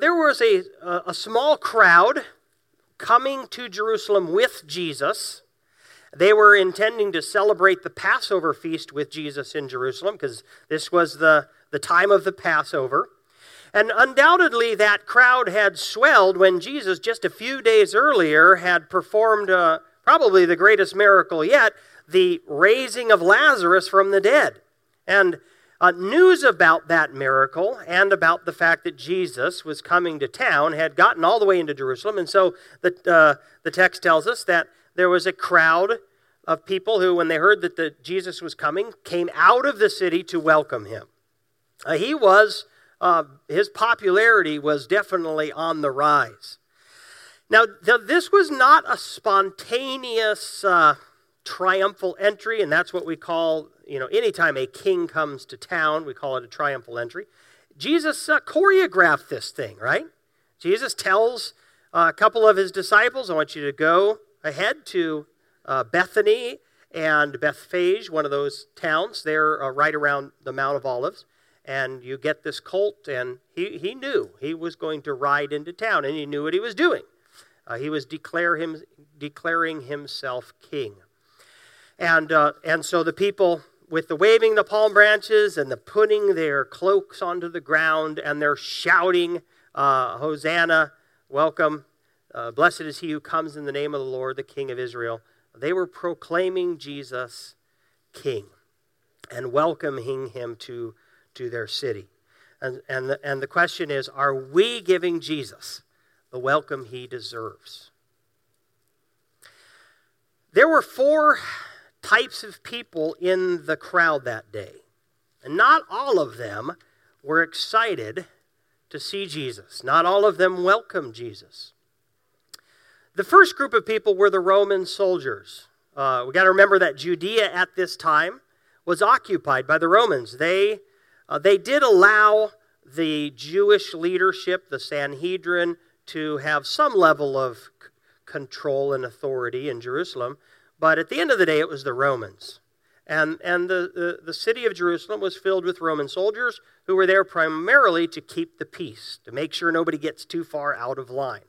There was a, a small crowd coming to Jerusalem with Jesus. They were intending to celebrate the Passover feast with Jesus in Jerusalem because this was the, the time of the Passover. And undoubtedly, that crowd had swelled when Jesus, just a few days earlier, had performed uh, probably the greatest miracle yet the raising of Lazarus from the dead. And uh, news about that miracle and about the fact that Jesus was coming to town had gotten all the way into Jerusalem. And so the, uh, the text tells us that there was a crowd of people who, when they heard that the, Jesus was coming, came out of the city to welcome him. Uh, he was, uh, his popularity was definitely on the rise. Now, th- this was not a spontaneous uh, triumphal entry, and that's what we call you know, anytime a king comes to town, we call it a triumphal entry. Jesus uh, choreographed this thing, right? Jesus tells uh, a couple of his disciples, I want you to go ahead to uh, Bethany and Bethphage, one of those towns there uh, right around the Mount of Olives. And you get this colt, and he, he knew he was going to ride into town, and he knew what he was doing. Uh, he was declare him, declaring himself king. And, uh, and so the people with the waving the palm branches and the putting their cloaks onto the ground and they're shouting, uh, Hosanna, welcome, uh, blessed is he who comes in the name of the Lord, the King of Israel. They were proclaiming Jesus King and welcoming him to, to their city. And, and, the, and the question is are we giving Jesus the welcome he deserves? There were four types of people in the crowd that day. And not all of them were excited to see Jesus. Not all of them welcomed Jesus. The first group of people were the Roman soldiers. Uh, we got to remember that Judea at this time was occupied by the Romans. They, uh, they did allow the Jewish leadership, the Sanhedrin, to have some level of c- control and authority in Jerusalem, but at the end of the day, it was the Romans. And, and the, the, the, city of Jerusalem was filled with Roman soldiers who were there primarily to keep the peace, to make sure nobody gets too far out of line.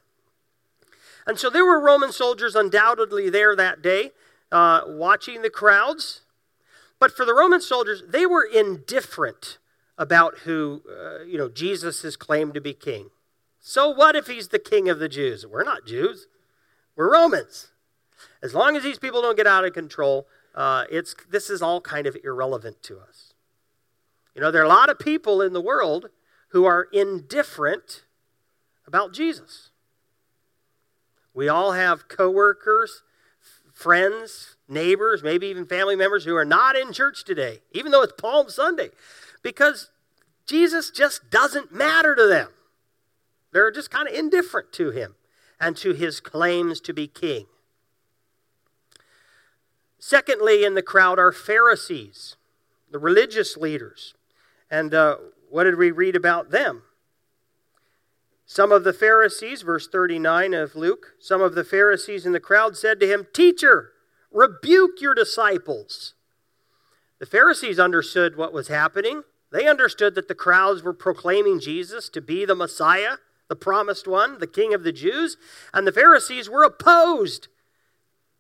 And so there were Roman soldiers undoubtedly there that day, uh, watching the crowds. But for the Roman soldiers, they were indifferent about who, uh, you know, Jesus is claimed to be king. So what if he's the king of the Jews? We're not Jews, we're Romans. As long as these people don't get out of control, uh, it's, this is all kind of irrelevant to us. You know, there are a lot of people in the world who are indifferent about Jesus. We all have coworkers, friends, neighbors, maybe even family members who are not in church today, even though it's Palm Sunday, because Jesus just doesn't matter to them. They're just kind of indifferent to him and to his claims to be king. Secondly, in the crowd are Pharisees, the religious leaders. And uh, what did we read about them? Some of the Pharisees, verse 39 of Luke, some of the Pharisees in the crowd said to him, Teacher, rebuke your disciples. The Pharisees understood what was happening. They understood that the crowds were proclaiming Jesus to be the Messiah, the promised one, the King of the Jews, and the Pharisees were opposed.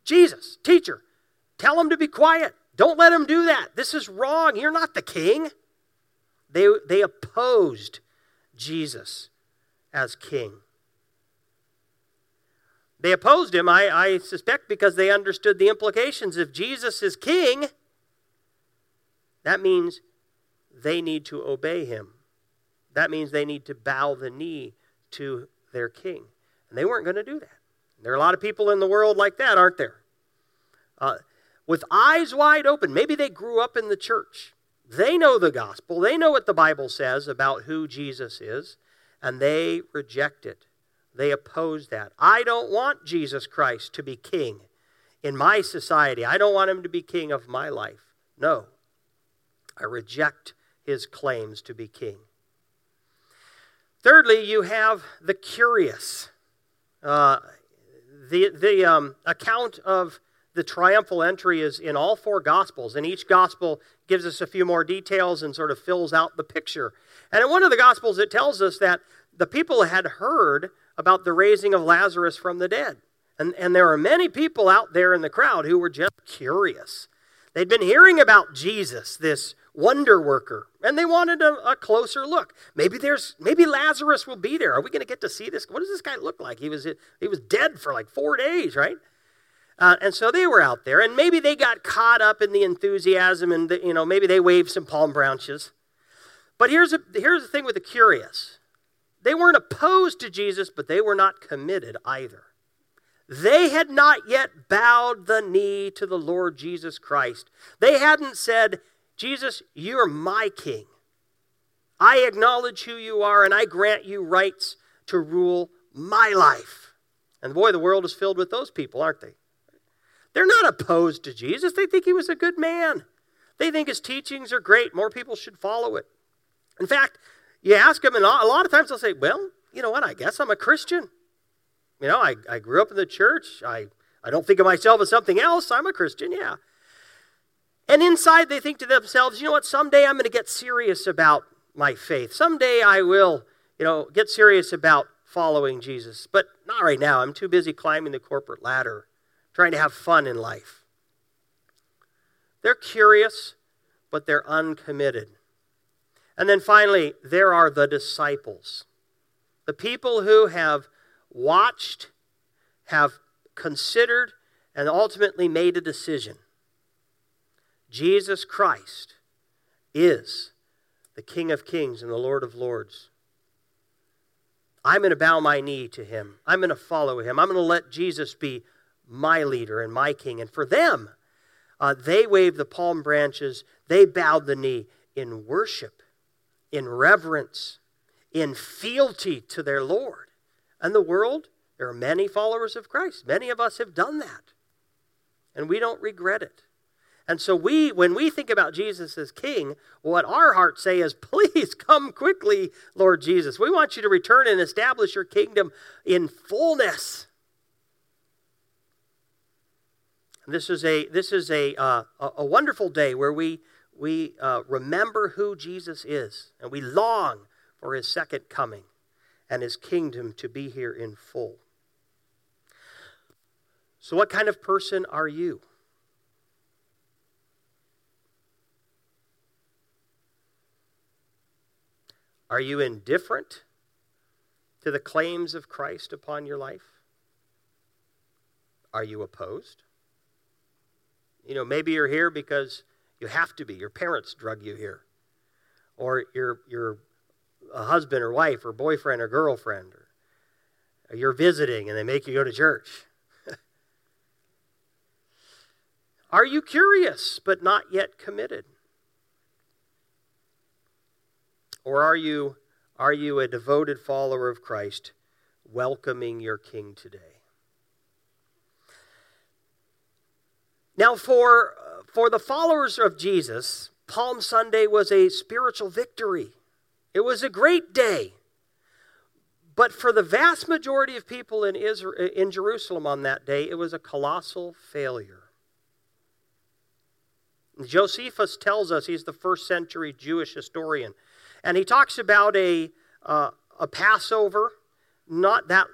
Jesus, teacher, Tell them to be quiet. Don't let them do that. This is wrong. You're not the king. They, they opposed Jesus as king. They opposed him, I, I suspect, because they understood the implications. If Jesus is king, that means they need to obey him. That means they need to bow the knee to their king. And they weren't going to do that. There are a lot of people in the world like that, aren't there? Uh, with eyes wide open. Maybe they grew up in the church. They know the gospel, they know what the Bible says about who Jesus is, and they reject it. They oppose that. I don't want Jesus Christ to be king in my society. I don't want him to be king of my life. No. I reject his claims to be king. Thirdly, you have the curious. Uh, the the um, account of the triumphal entry is in all four Gospels, and each Gospel gives us a few more details and sort of fills out the picture. And in one of the Gospels, it tells us that the people had heard about the raising of Lazarus from the dead. And, and there are many people out there in the crowd who were just curious. They'd been hearing about Jesus, this wonder worker, and they wanted a, a, closer look. Maybe there's maybe Lazarus will be there. Are we going to get to see this? What does this guy look like? He was he was dead for like four days, right? Uh, and so they were out there, and maybe they got caught up in the enthusiasm, and the, you know maybe they waved some palm branches. But here's a, here's the thing with the curious: they weren't opposed to Jesus, but they were not committed either. They had not yet bowed the knee to the Lord Jesus Christ. They hadn't said, Jesus, you're my king. I acknowledge who you are, and I grant you rights to rule my life. And boy, the world is filled with those people, aren't they? They're not opposed to Jesus. They think he was a good man. They think his teachings are great. More people should follow it. In fact, you ask them, and a lot of times they'll say, Well, you know what? I guess I'm a Christian. You know, I, I grew up in the church. I, I don't think of myself as something else. I'm a Christian, yeah. And inside, they think to themselves, you know what, someday I'm going to get serious about my faith. Someday I will, you know, get serious about following Jesus. But not right now. I'm too busy climbing the corporate ladder, trying to have fun in life. They're curious, but they're uncommitted. And then finally, there are the disciples, the people who have watched, have considered, and ultimately made a decision. Jesus Christ is the King of Kings and the Lord of Lords. I'm going to bow my knee to him. I'm going to follow him. I'm going to let Jesus be my leader and my king. And for them, uh, they waved the palm branches, they bowed the knee in worship, in reverence, in fealty to their Lord. And the world, there are many followers of Christ. Many of us have done that. And we don't regret it. And so we, when we think about Jesus as King, what our hearts say is, please come quickly, Lord Jesus. We want you to return and establish your kingdom in fullness. This is a this is a uh, a wonderful day where we we uh, remember who Jesus is and we long for His second coming and His kingdom to be here in full. So, what kind of person are you? Are you indifferent to the claims of Christ upon your life? Are you opposed? You know, maybe you're here because you have to be. Your parents drug you here. Or you're a husband or wife or boyfriend or girlfriend. Or you're visiting and they make you go to church. Are you curious but not yet committed? Or are you, are you a devoted follower of Christ, welcoming your King today? Now, for, for the followers of Jesus, Palm Sunday was a spiritual victory. It was a great day. But for the vast majority of people in, Israel, in Jerusalem on that day, it was a colossal failure. Josephus tells us, he's the first century Jewish historian, and he talks about a, uh, a Passover, not that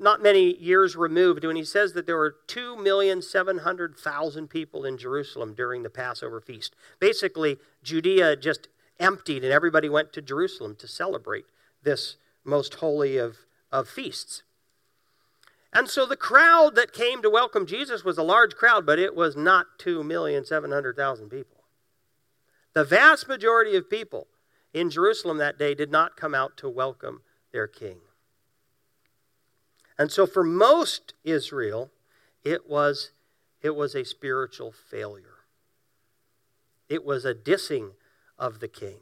not many years removed, when he says that there were 2,700,000 people in Jerusalem during the Passover feast. Basically, Judea just emptied and everybody went to Jerusalem to celebrate this most holy of, of feasts. And so the crowd that came to welcome Jesus was a large crowd, but it was not 2,700,000 people. The vast majority of people in Jerusalem that day did not come out to welcome their king. And so for most Israel, it was, it was a spiritual failure. It was a dissing of the king.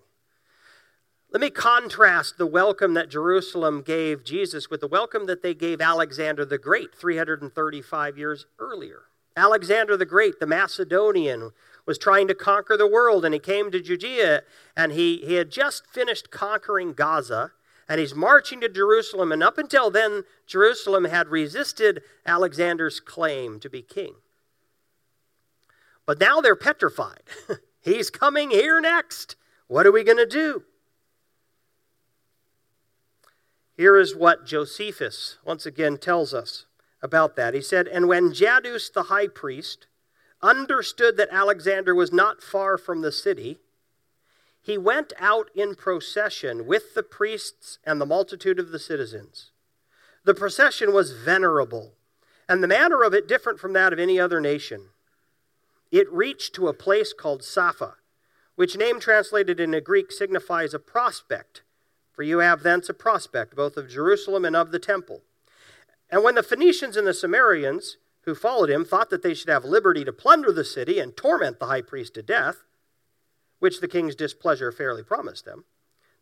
Let me contrast the welcome that Jerusalem gave Jesus with the welcome that they gave Alexander the Great 335 years earlier. Alexander the Great, the Macedonian, was trying to conquer the world, and he came to Judea, and he, he had just finished conquering Gaza, and he's marching to Jerusalem. And up until then, Jerusalem had resisted Alexander's claim to be king. But now they're petrified. he's coming here next. What are we going to do? Here is what Josephus once again tells us about that. He said, And when Jaddus the high priest understood that Alexander was not far from the city, he went out in procession with the priests and the multitude of the citizens. The procession was venerable, and the manner of it different from that of any other nation. It reached to a place called Sapha, which name translated into Greek signifies a prospect for you have thence a prospect, both of Jerusalem and of the temple. And when the Phoenicians and the Samaritans, who followed him, thought that they should have liberty to plunder the city and torment the high priest to death, which the king's displeasure fairly promised them,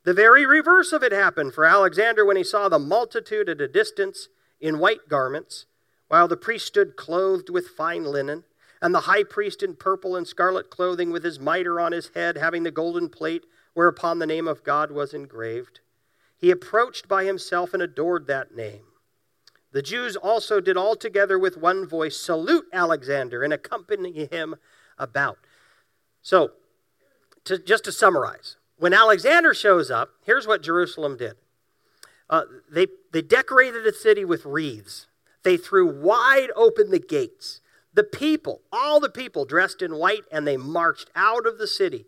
the very reverse of it happened for Alexander when he saw the multitude at a distance in white garments, while the priest stood clothed with fine linen, and the high priest in purple and scarlet clothing, with his mitre on his head, having the golden plate whereupon the name of God was engraved. He approached by himself and adored that name. The Jews also did all together with one voice salute Alexander and accompany him about. So, to, just to summarize, when Alexander shows up, here's what Jerusalem did uh, they, they decorated the city with wreaths, they threw wide open the gates. The people, all the people dressed in white, and they marched out of the city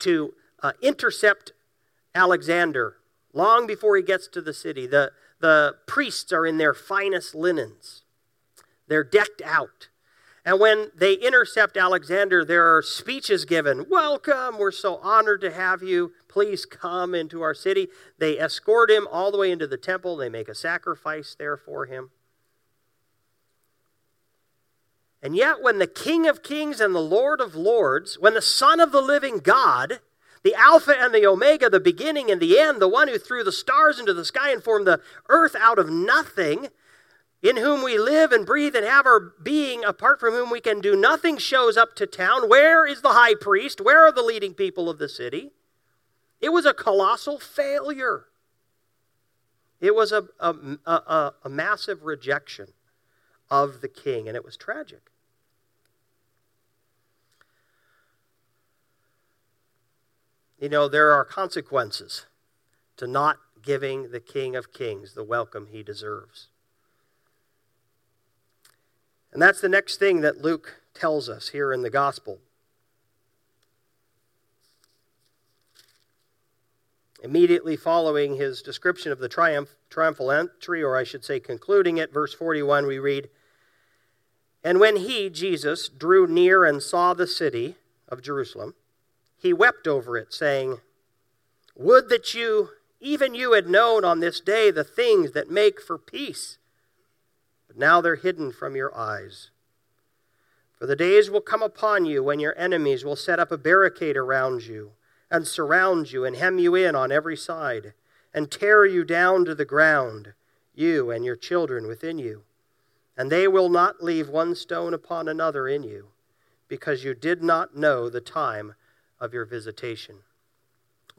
to uh, intercept Alexander long before he gets to the city. The, the priests are in their finest linens, they're decked out. And when they intercept Alexander, there are speeches given. Welcome, we're so honored to have you. Please come into our city. They escort him all the way into the temple. They make a sacrifice there for him. And yet, when the King of Kings and the Lord of Lords, when the Son of the living God the Alpha and the Omega, the beginning and the end, the one who threw the stars into the sky and formed the earth out of nothing, in whom we live and breathe and have our being, apart from whom we can do nothing, shows up to town. Where is the high priest? Where are the leading people of the city? It was a colossal failure. It was a, a, a, a massive rejection of the king, and it was tragic. You know, there are consequences to not giving the King of Kings the welcome he deserves. And that's the next thing that Luke tells us here in the gospel. Immediately following his description of the triumph, triumphal entry, or I should say concluding it, verse 41, we read And when he, Jesus, drew near and saw the city of Jerusalem, he wept over it, saying, Would that you, even you, had known on this day the things that make for peace. But now they're hidden from your eyes. For the days will come upon you when your enemies will set up a barricade around you, and surround you, and hem you in on every side, and tear you down to the ground, you and your children within you. And they will not leave one stone upon another in you, because you did not know the time of your visitation.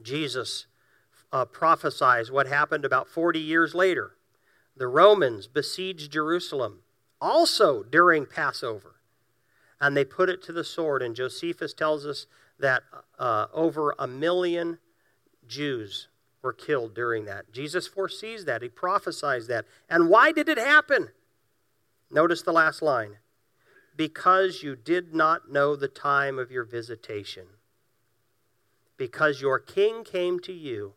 Jesus uh, prophesies what happened about 40 years later. The Romans besieged Jerusalem also during Passover, and they put it to the sword. And Josephus tells us that uh, over a million Jews were killed during that. Jesus foresees that, he prophesies that. And why did it happen? Notice the last line because you did not know the time of your visitation because your king came to you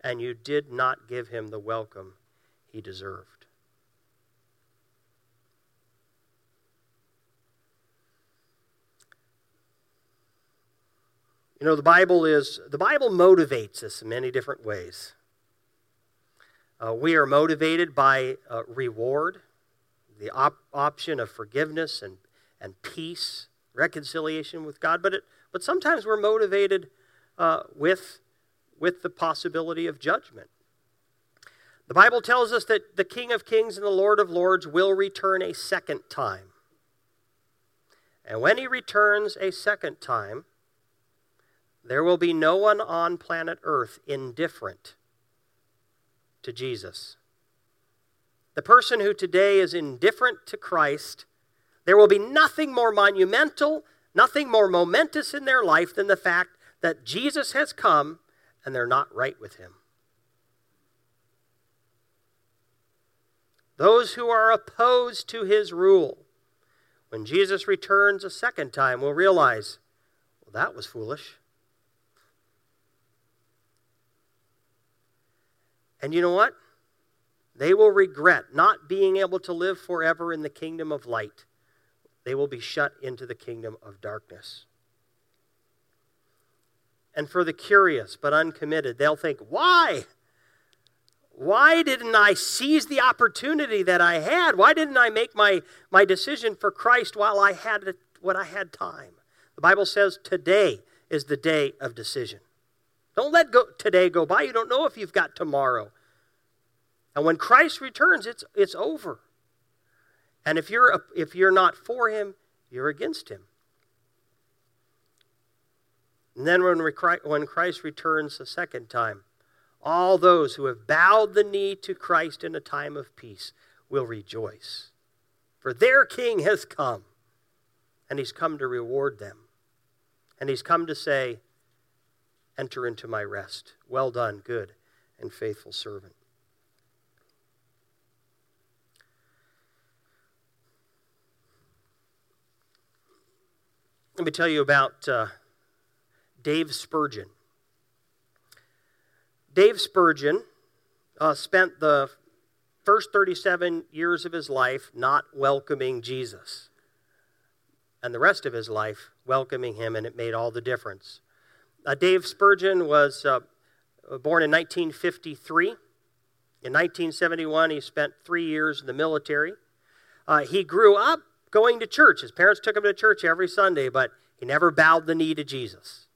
and you did not give him the welcome he deserved. You know, the Bible is the Bible motivates us in many different ways. Uh, we are motivated by uh, reward, the op- option of forgiveness and, and peace, reconciliation with God, but, it, but sometimes we're motivated uh, with, with the possibility of judgment. The Bible tells us that the King of Kings and the Lord of Lords will return a second time. And when he returns a second time, there will be no one on planet Earth indifferent to Jesus. The person who today is indifferent to Christ, there will be nothing more monumental, nothing more momentous in their life than the fact that Jesus has come and they're not right with him. Those who are opposed to his rule. When Jesus returns a second time, will realize, well, that was foolish. And you know what? They will regret not being able to live forever in the kingdom of light. They will be shut into the kingdom of darkness. And for the curious but uncommitted, they'll think, why? Why didn't I seize the opportunity that I had? Why didn't I make my, my decision for Christ while I had when I had time? The Bible says today is the day of decision. Don't let go, today go by. You don't know if you've got tomorrow. And when Christ returns, it's, it's over. And if you're, if you're not for him, you're against him. And then when, when Christ returns the second time, all those who have bowed the knee to Christ in a time of peace will rejoice. For their king has come, and he's come to reward them. And he's come to say, Enter into my rest. Well done, good and faithful servant. Let me tell you about uh, Dave Spurgeon. Dave Spurgeon uh, spent the first 37 years of his life not welcoming Jesus, and the rest of his life welcoming him, and it made all the difference. Uh, Dave Spurgeon was uh, born in 1953. In 1971, he spent three years in the military. Uh, he grew up going to church. His parents took him to church every Sunday, but he never bowed the knee to Jesus.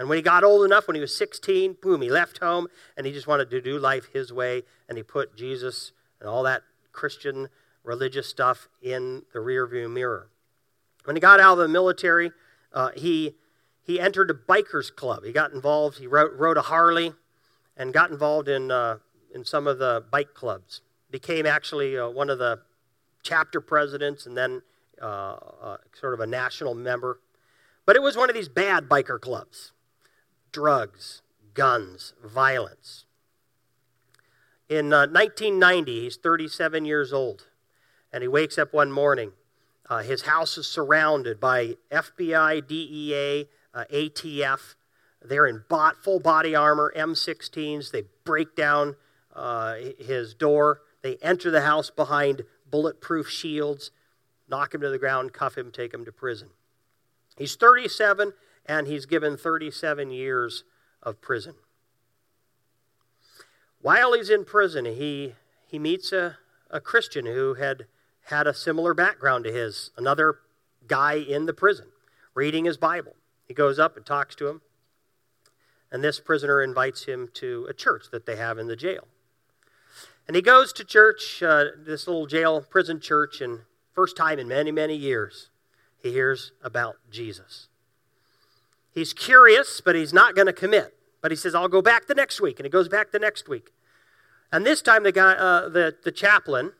And when he got old enough, when he was 16, boom, he left home and he just wanted to do life his way. And he put Jesus and all that Christian religious stuff in the rearview mirror. When he got out of the military, uh, he, he entered a biker's club. He got involved, he rode, rode a Harley and got involved in, uh, in some of the bike clubs. Became actually uh, one of the chapter presidents and then uh, uh, sort of a national member. But it was one of these bad biker clubs drugs, guns, violence. In uh, 1990, he's 37 years old, and he wakes up one morning. Uh, his house is surrounded by FBI, DEA, uh, ATF. They're in bot, full body armor, M16s. They break down uh, his door. They enter the house behind bulletproof shields, knock him to the ground, cuff him, take him to prison. He's 37 and he's given 37 years of prison. While he's in prison, he, he meets a, a Christian who had had a similar background to his, another guy in the prison, reading his Bible. He goes up and talks to him, and this prisoner invites him to a church that they have in the jail. And he goes to church, uh, this little jail, prison church, and first time in many, many years, he hears about Jesus. He's curious, but he's not going to commit. But he says, I'll go back the next week. And he goes back the next week. And this time, the, guy, uh, the, the chaplain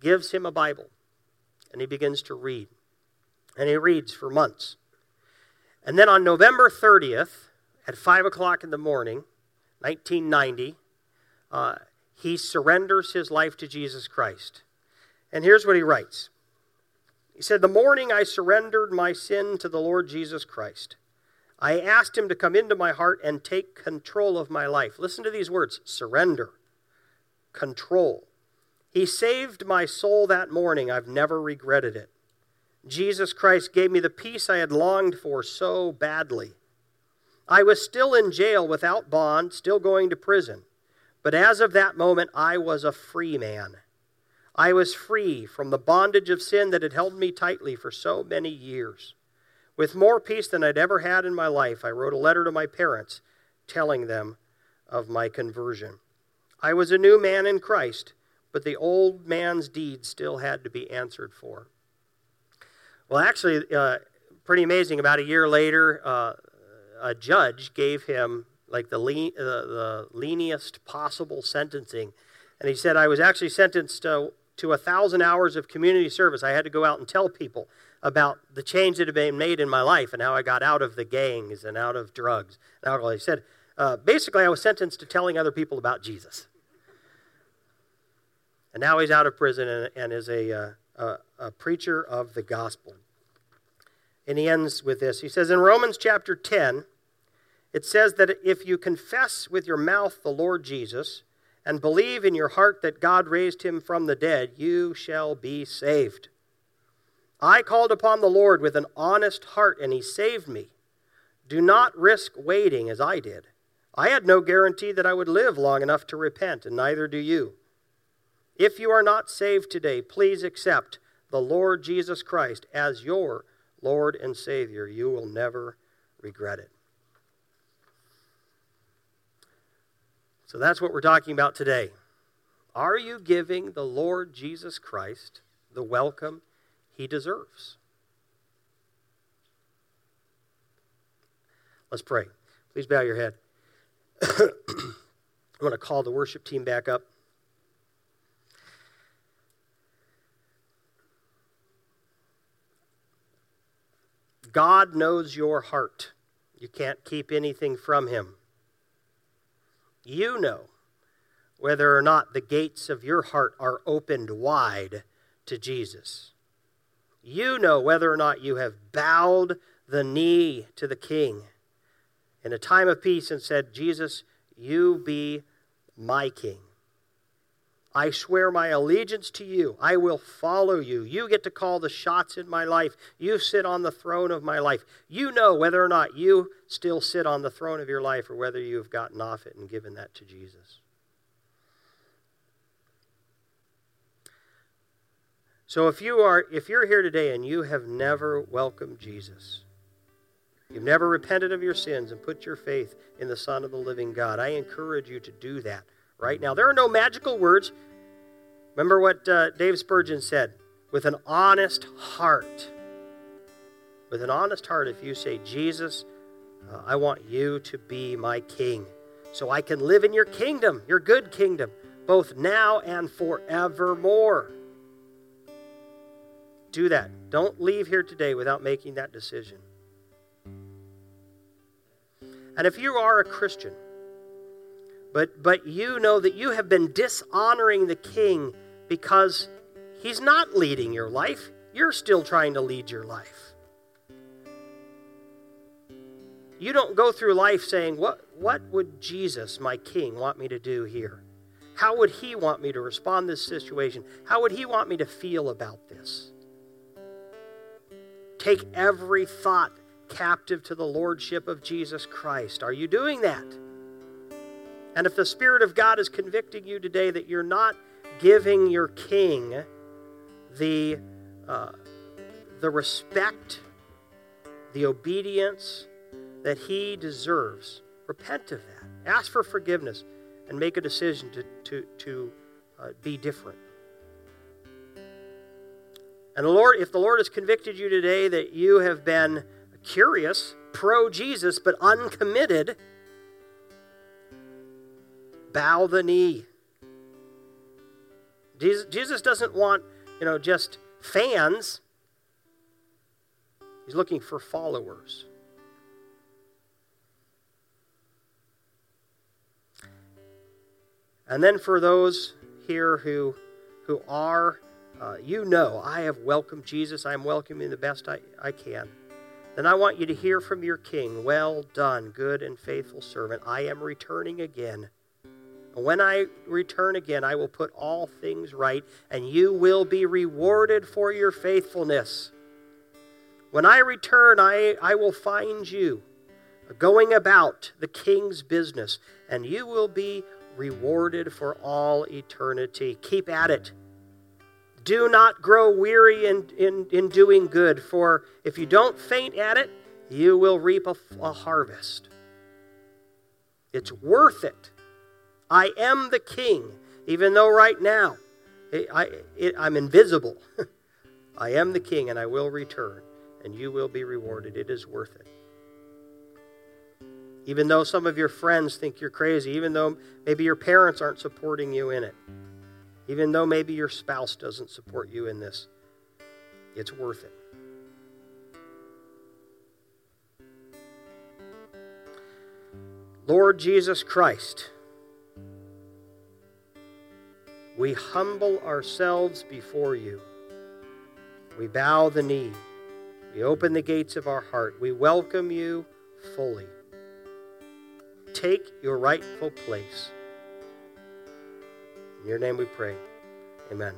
gives him a Bible. And he begins to read. And he reads for months. And then on November 30th, at 5 o'clock in the morning, 1990, uh, he surrenders his life to Jesus Christ. And here's what he writes He said, The morning I surrendered my sin to the Lord Jesus Christ. I asked him to come into my heart and take control of my life. Listen to these words surrender, control. He saved my soul that morning. I've never regretted it. Jesus Christ gave me the peace I had longed for so badly. I was still in jail without bond, still going to prison. But as of that moment, I was a free man. I was free from the bondage of sin that had held me tightly for so many years. With more peace than I'd ever had in my life, I wrote a letter to my parents telling them of my conversion. I was a new man in Christ, but the old man's deeds still had to be answered for. Well, actually, uh, pretty amazing. About a year later, uh, a judge gave him like the, le- uh, the leniest possible sentencing. And he said, I was actually sentenced uh, to a thousand hours of community service. I had to go out and tell people about the change that had been made in my life and how I got out of the gangs and out of drugs and alcohol. He said, uh, basically, I was sentenced to telling other people about Jesus. And now he's out of prison and, and is a, uh, a, a preacher of the gospel. And he ends with this. He says in Romans chapter 10, it says that if you confess with your mouth the Lord Jesus and believe in your heart that God raised him from the dead, you shall be saved. I called upon the Lord with an honest heart, and he saved me. Do not risk waiting as I did. I had no guarantee that I would live long enough to repent, and neither do you. If you are not saved today, please accept the Lord Jesus Christ as your Lord and Savior. You will never regret it. So that's what we're talking about today. Are you giving the Lord Jesus Christ the welcome he deserves? Let's pray. Please bow your head. I'm going to call the worship team back up. God knows your heart. You can't keep anything from him. You know whether or not the gates of your heart are opened wide to Jesus. You know whether or not you have bowed the knee to the King in a time of peace and said, Jesus, you be my King. I swear my allegiance to you. I will follow you. You get to call the shots in my life. You sit on the throne of my life. You know whether or not you still sit on the throne of your life or whether you have gotten off it and given that to Jesus. So if you are if you're here today and you have never welcomed Jesus, you've never repented of your sins and put your faith in the Son of the living God, I encourage you to do that right now. There are no magical words. Remember what uh, Dave Spurgeon said with an honest heart. With an honest heart, if you say, Jesus, uh, I want you to be my king so I can live in your kingdom, your good kingdom, both now and forevermore. Do that. Don't leave here today without making that decision. And if you are a Christian, but, but you know that you have been dishonoring the king because he's not leading your life. You're still trying to lead your life. You don't go through life saying, What, what would Jesus, my king, want me to do here? How would he want me to respond to this situation? How would he want me to feel about this? Take every thought captive to the lordship of Jesus Christ. Are you doing that? And if the Spirit of God is convicting you today that you're not giving your king the, uh, the respect, the obedience that he deserves, repent of that. Ask for forgiveness and make a decision to, to, to uh, be different. And the Lord, if the Lord has convicted you today that you have been curious, pro Jesus, but uncommitted, bow the knee. Jesus, doesn't want, you know, just fans. He's looking for followers. And then for those here who, who are, uh, you know, I have welcomed Jesus. I am welcoming the best I, I can. Then I want you to hear from your King, Well done, good and faithful servant. I am returning again. When I return again, I will put all things right, and you will be rewarded for your faithfulness. When I return, I, I will find you going about the king's business, and you will be rewarded for all eternity. Keep at it. Do not grow weary in, in, in doing good, for if you don't faint at it, you will reap a, a harvest. It's worth it I am the king, even though right now I, am invisible. I am the king, and I will return, and you will be rewarded. It is worth it. Even though some of your friends think you're crazy, even though maybe your parents aren't supporting you in it, even though maybe your spouse doesn't support you in this, it's worth it. Lord Jesus Christ, We humble ourselves before you. We bow the knee. We open the gates of our heart. We welcome you fully. Take your rightful place. In your name we pray. Amen.